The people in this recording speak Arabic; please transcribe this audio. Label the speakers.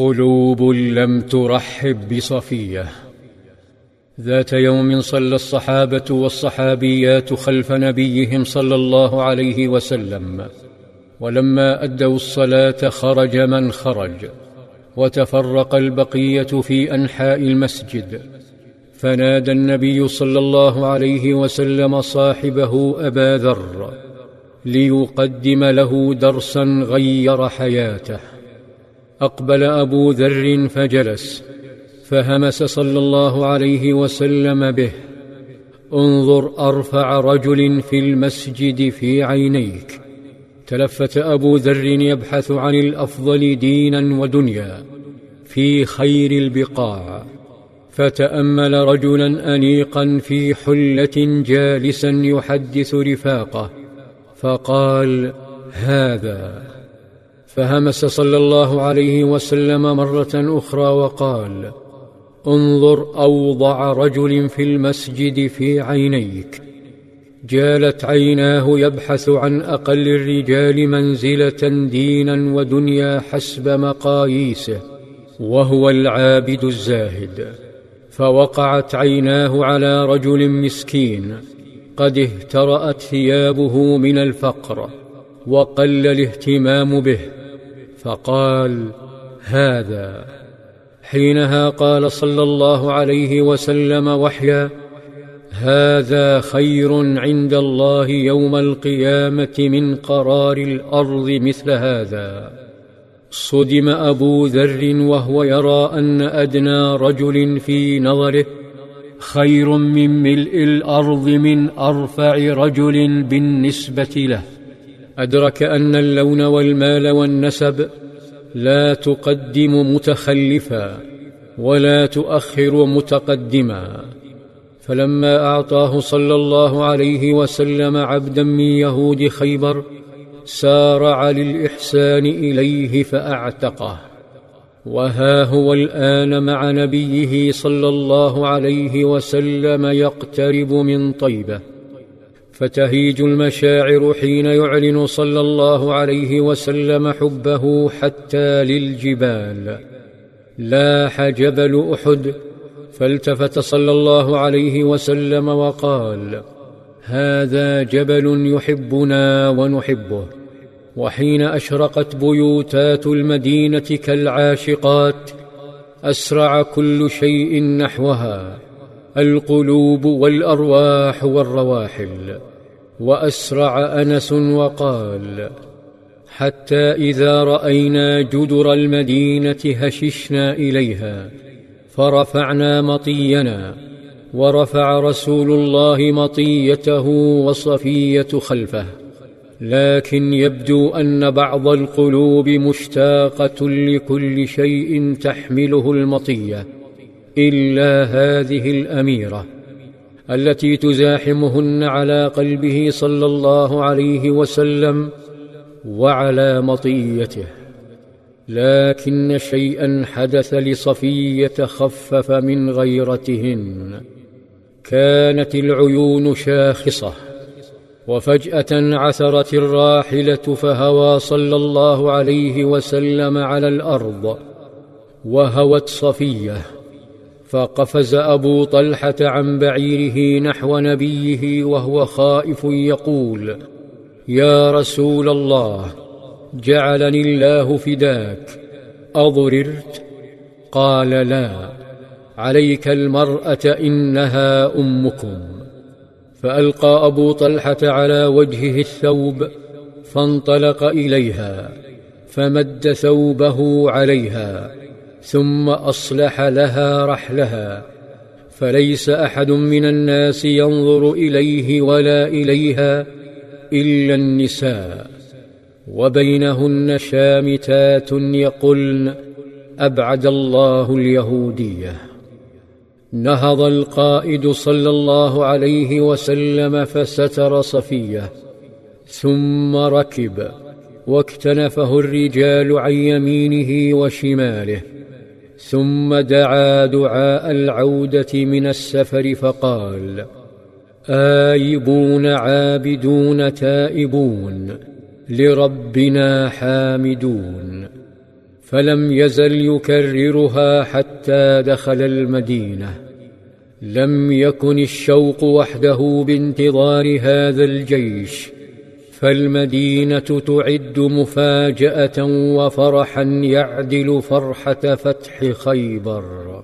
Speaker 1: قلوب لم ترحب بصفية. ذات يوم صلى الصحابة والصحابيات خلف نبيهم صلى الله عليه وسلم ولما أدوا الصلاة خرج من خرج وتفرق البقية في أنحاء المسجد. فنادى النبي صلى الله عليه وسلم صاحبه أبا ذر ليقدم له درسا غير حياته. أقبل أبو ذر فجلس فهمس صلى الله عليه وسلم به. انظر أرفع رجل في المسجد في عينيك. تلفت أبو ذر يبحث عن الأفضل دينا ودنيا في خير البقاع. فتأمل رجلا أنيقا في حلة جالسا يحدث رفاقه فقال هذا فهمس صلى الله عليه وسلم مرة أخرى وقال انظر أوضع رجل في المسجد في عينيك. جالت عيناه يبحث عن أقل الرجال منزلة دينا ودنيا حسب مقاييسه وهو العابد الزاهد. فوقعت عيناه على رجل مسكين قد اهترأت ثيابه من الفقر وقل الاهتمام به. فقال هذا. حينها قال صلى الله عليه وسلم وحيا هذا خير عند الله يوم القيامة من قرار الأرض مثل هذا. صدم أبو ذر وهو يرى أن أدنى رجل في نظره خير من ملء الأرض من أرفع رجل بالنسبة له. أدرك أن اللون والمال والنسب لا تقدم متخلفا ولا تؤخر متقدما. فلما أعطاه صلى الله عليه وسلم عبدا من يهود خيبر سارع للاحسان إليه فأعتقه. وها هو الآن مع نبيه صلى الله عليه وسلم يقترب من طيبة. فتهيج المشاعر حين يعلن صلى الله عليه وسلم حبه حتى للجبال. لاح جبل احد فالتفت صلى الله عليه وسلم وقال هذا جبل يحبنا ونحبه. وحين أشرقت بيوتات المدينة كالعاشقات أسرع كل شيء نحوها. القلوب والأرواح والرواحل وأسرع أنس وقال حتى إذا رأينا جدر المدينة هششنا إليها فرفعنا مطينا ورفع رسول الله مطيته وصفية خلفه. لكن يبدو أن بعض القلوب مشتاقة لكل شيء تحمله المطية. إلا هذه الأميرة التي تزاحمهن على قلبه صلى الله عليه وسلم وعلى مطيته. لكن شيئا حدث لصفية خفف من غيرتهن. كانت العيون شاخصة وفجأة عثرت الراحلة فهوى صلى الله عليه وسلم على الأرض وهوت صفية. فقفز أبو طلحة عن بعيره نحو نبيه وهو خائف يقول يا رسول الله جعلني الله فداك أضررت؟ قال لا عليك المرأة إنها أمكم. فألقى أبو طلحة على وجهه الثوب فانطلق إليها فمد ثوبه عليها ثم أصلح لها رحلها. فليس أحد من الناس ينظر إليه ولا إليها إلا النساء. وبينهن شامتات يقلن أبعد الله اليهودية. نهض القائد صلى الله عليه وسلم فستر صفية ثم ركب واكتنفه الرجال عن يمينه وشماله. ثم دعا دعاء العودة من السفر فقال آيبون عابدون تائبون لربنا حامدون فلم يزل يكررها حتى دخل المدينة. لم يكن الشوق وحده بانتظار هذا الجيش فالمدينة تعد مفاجأة وفرحا يعدل فرحة فتح خيبر.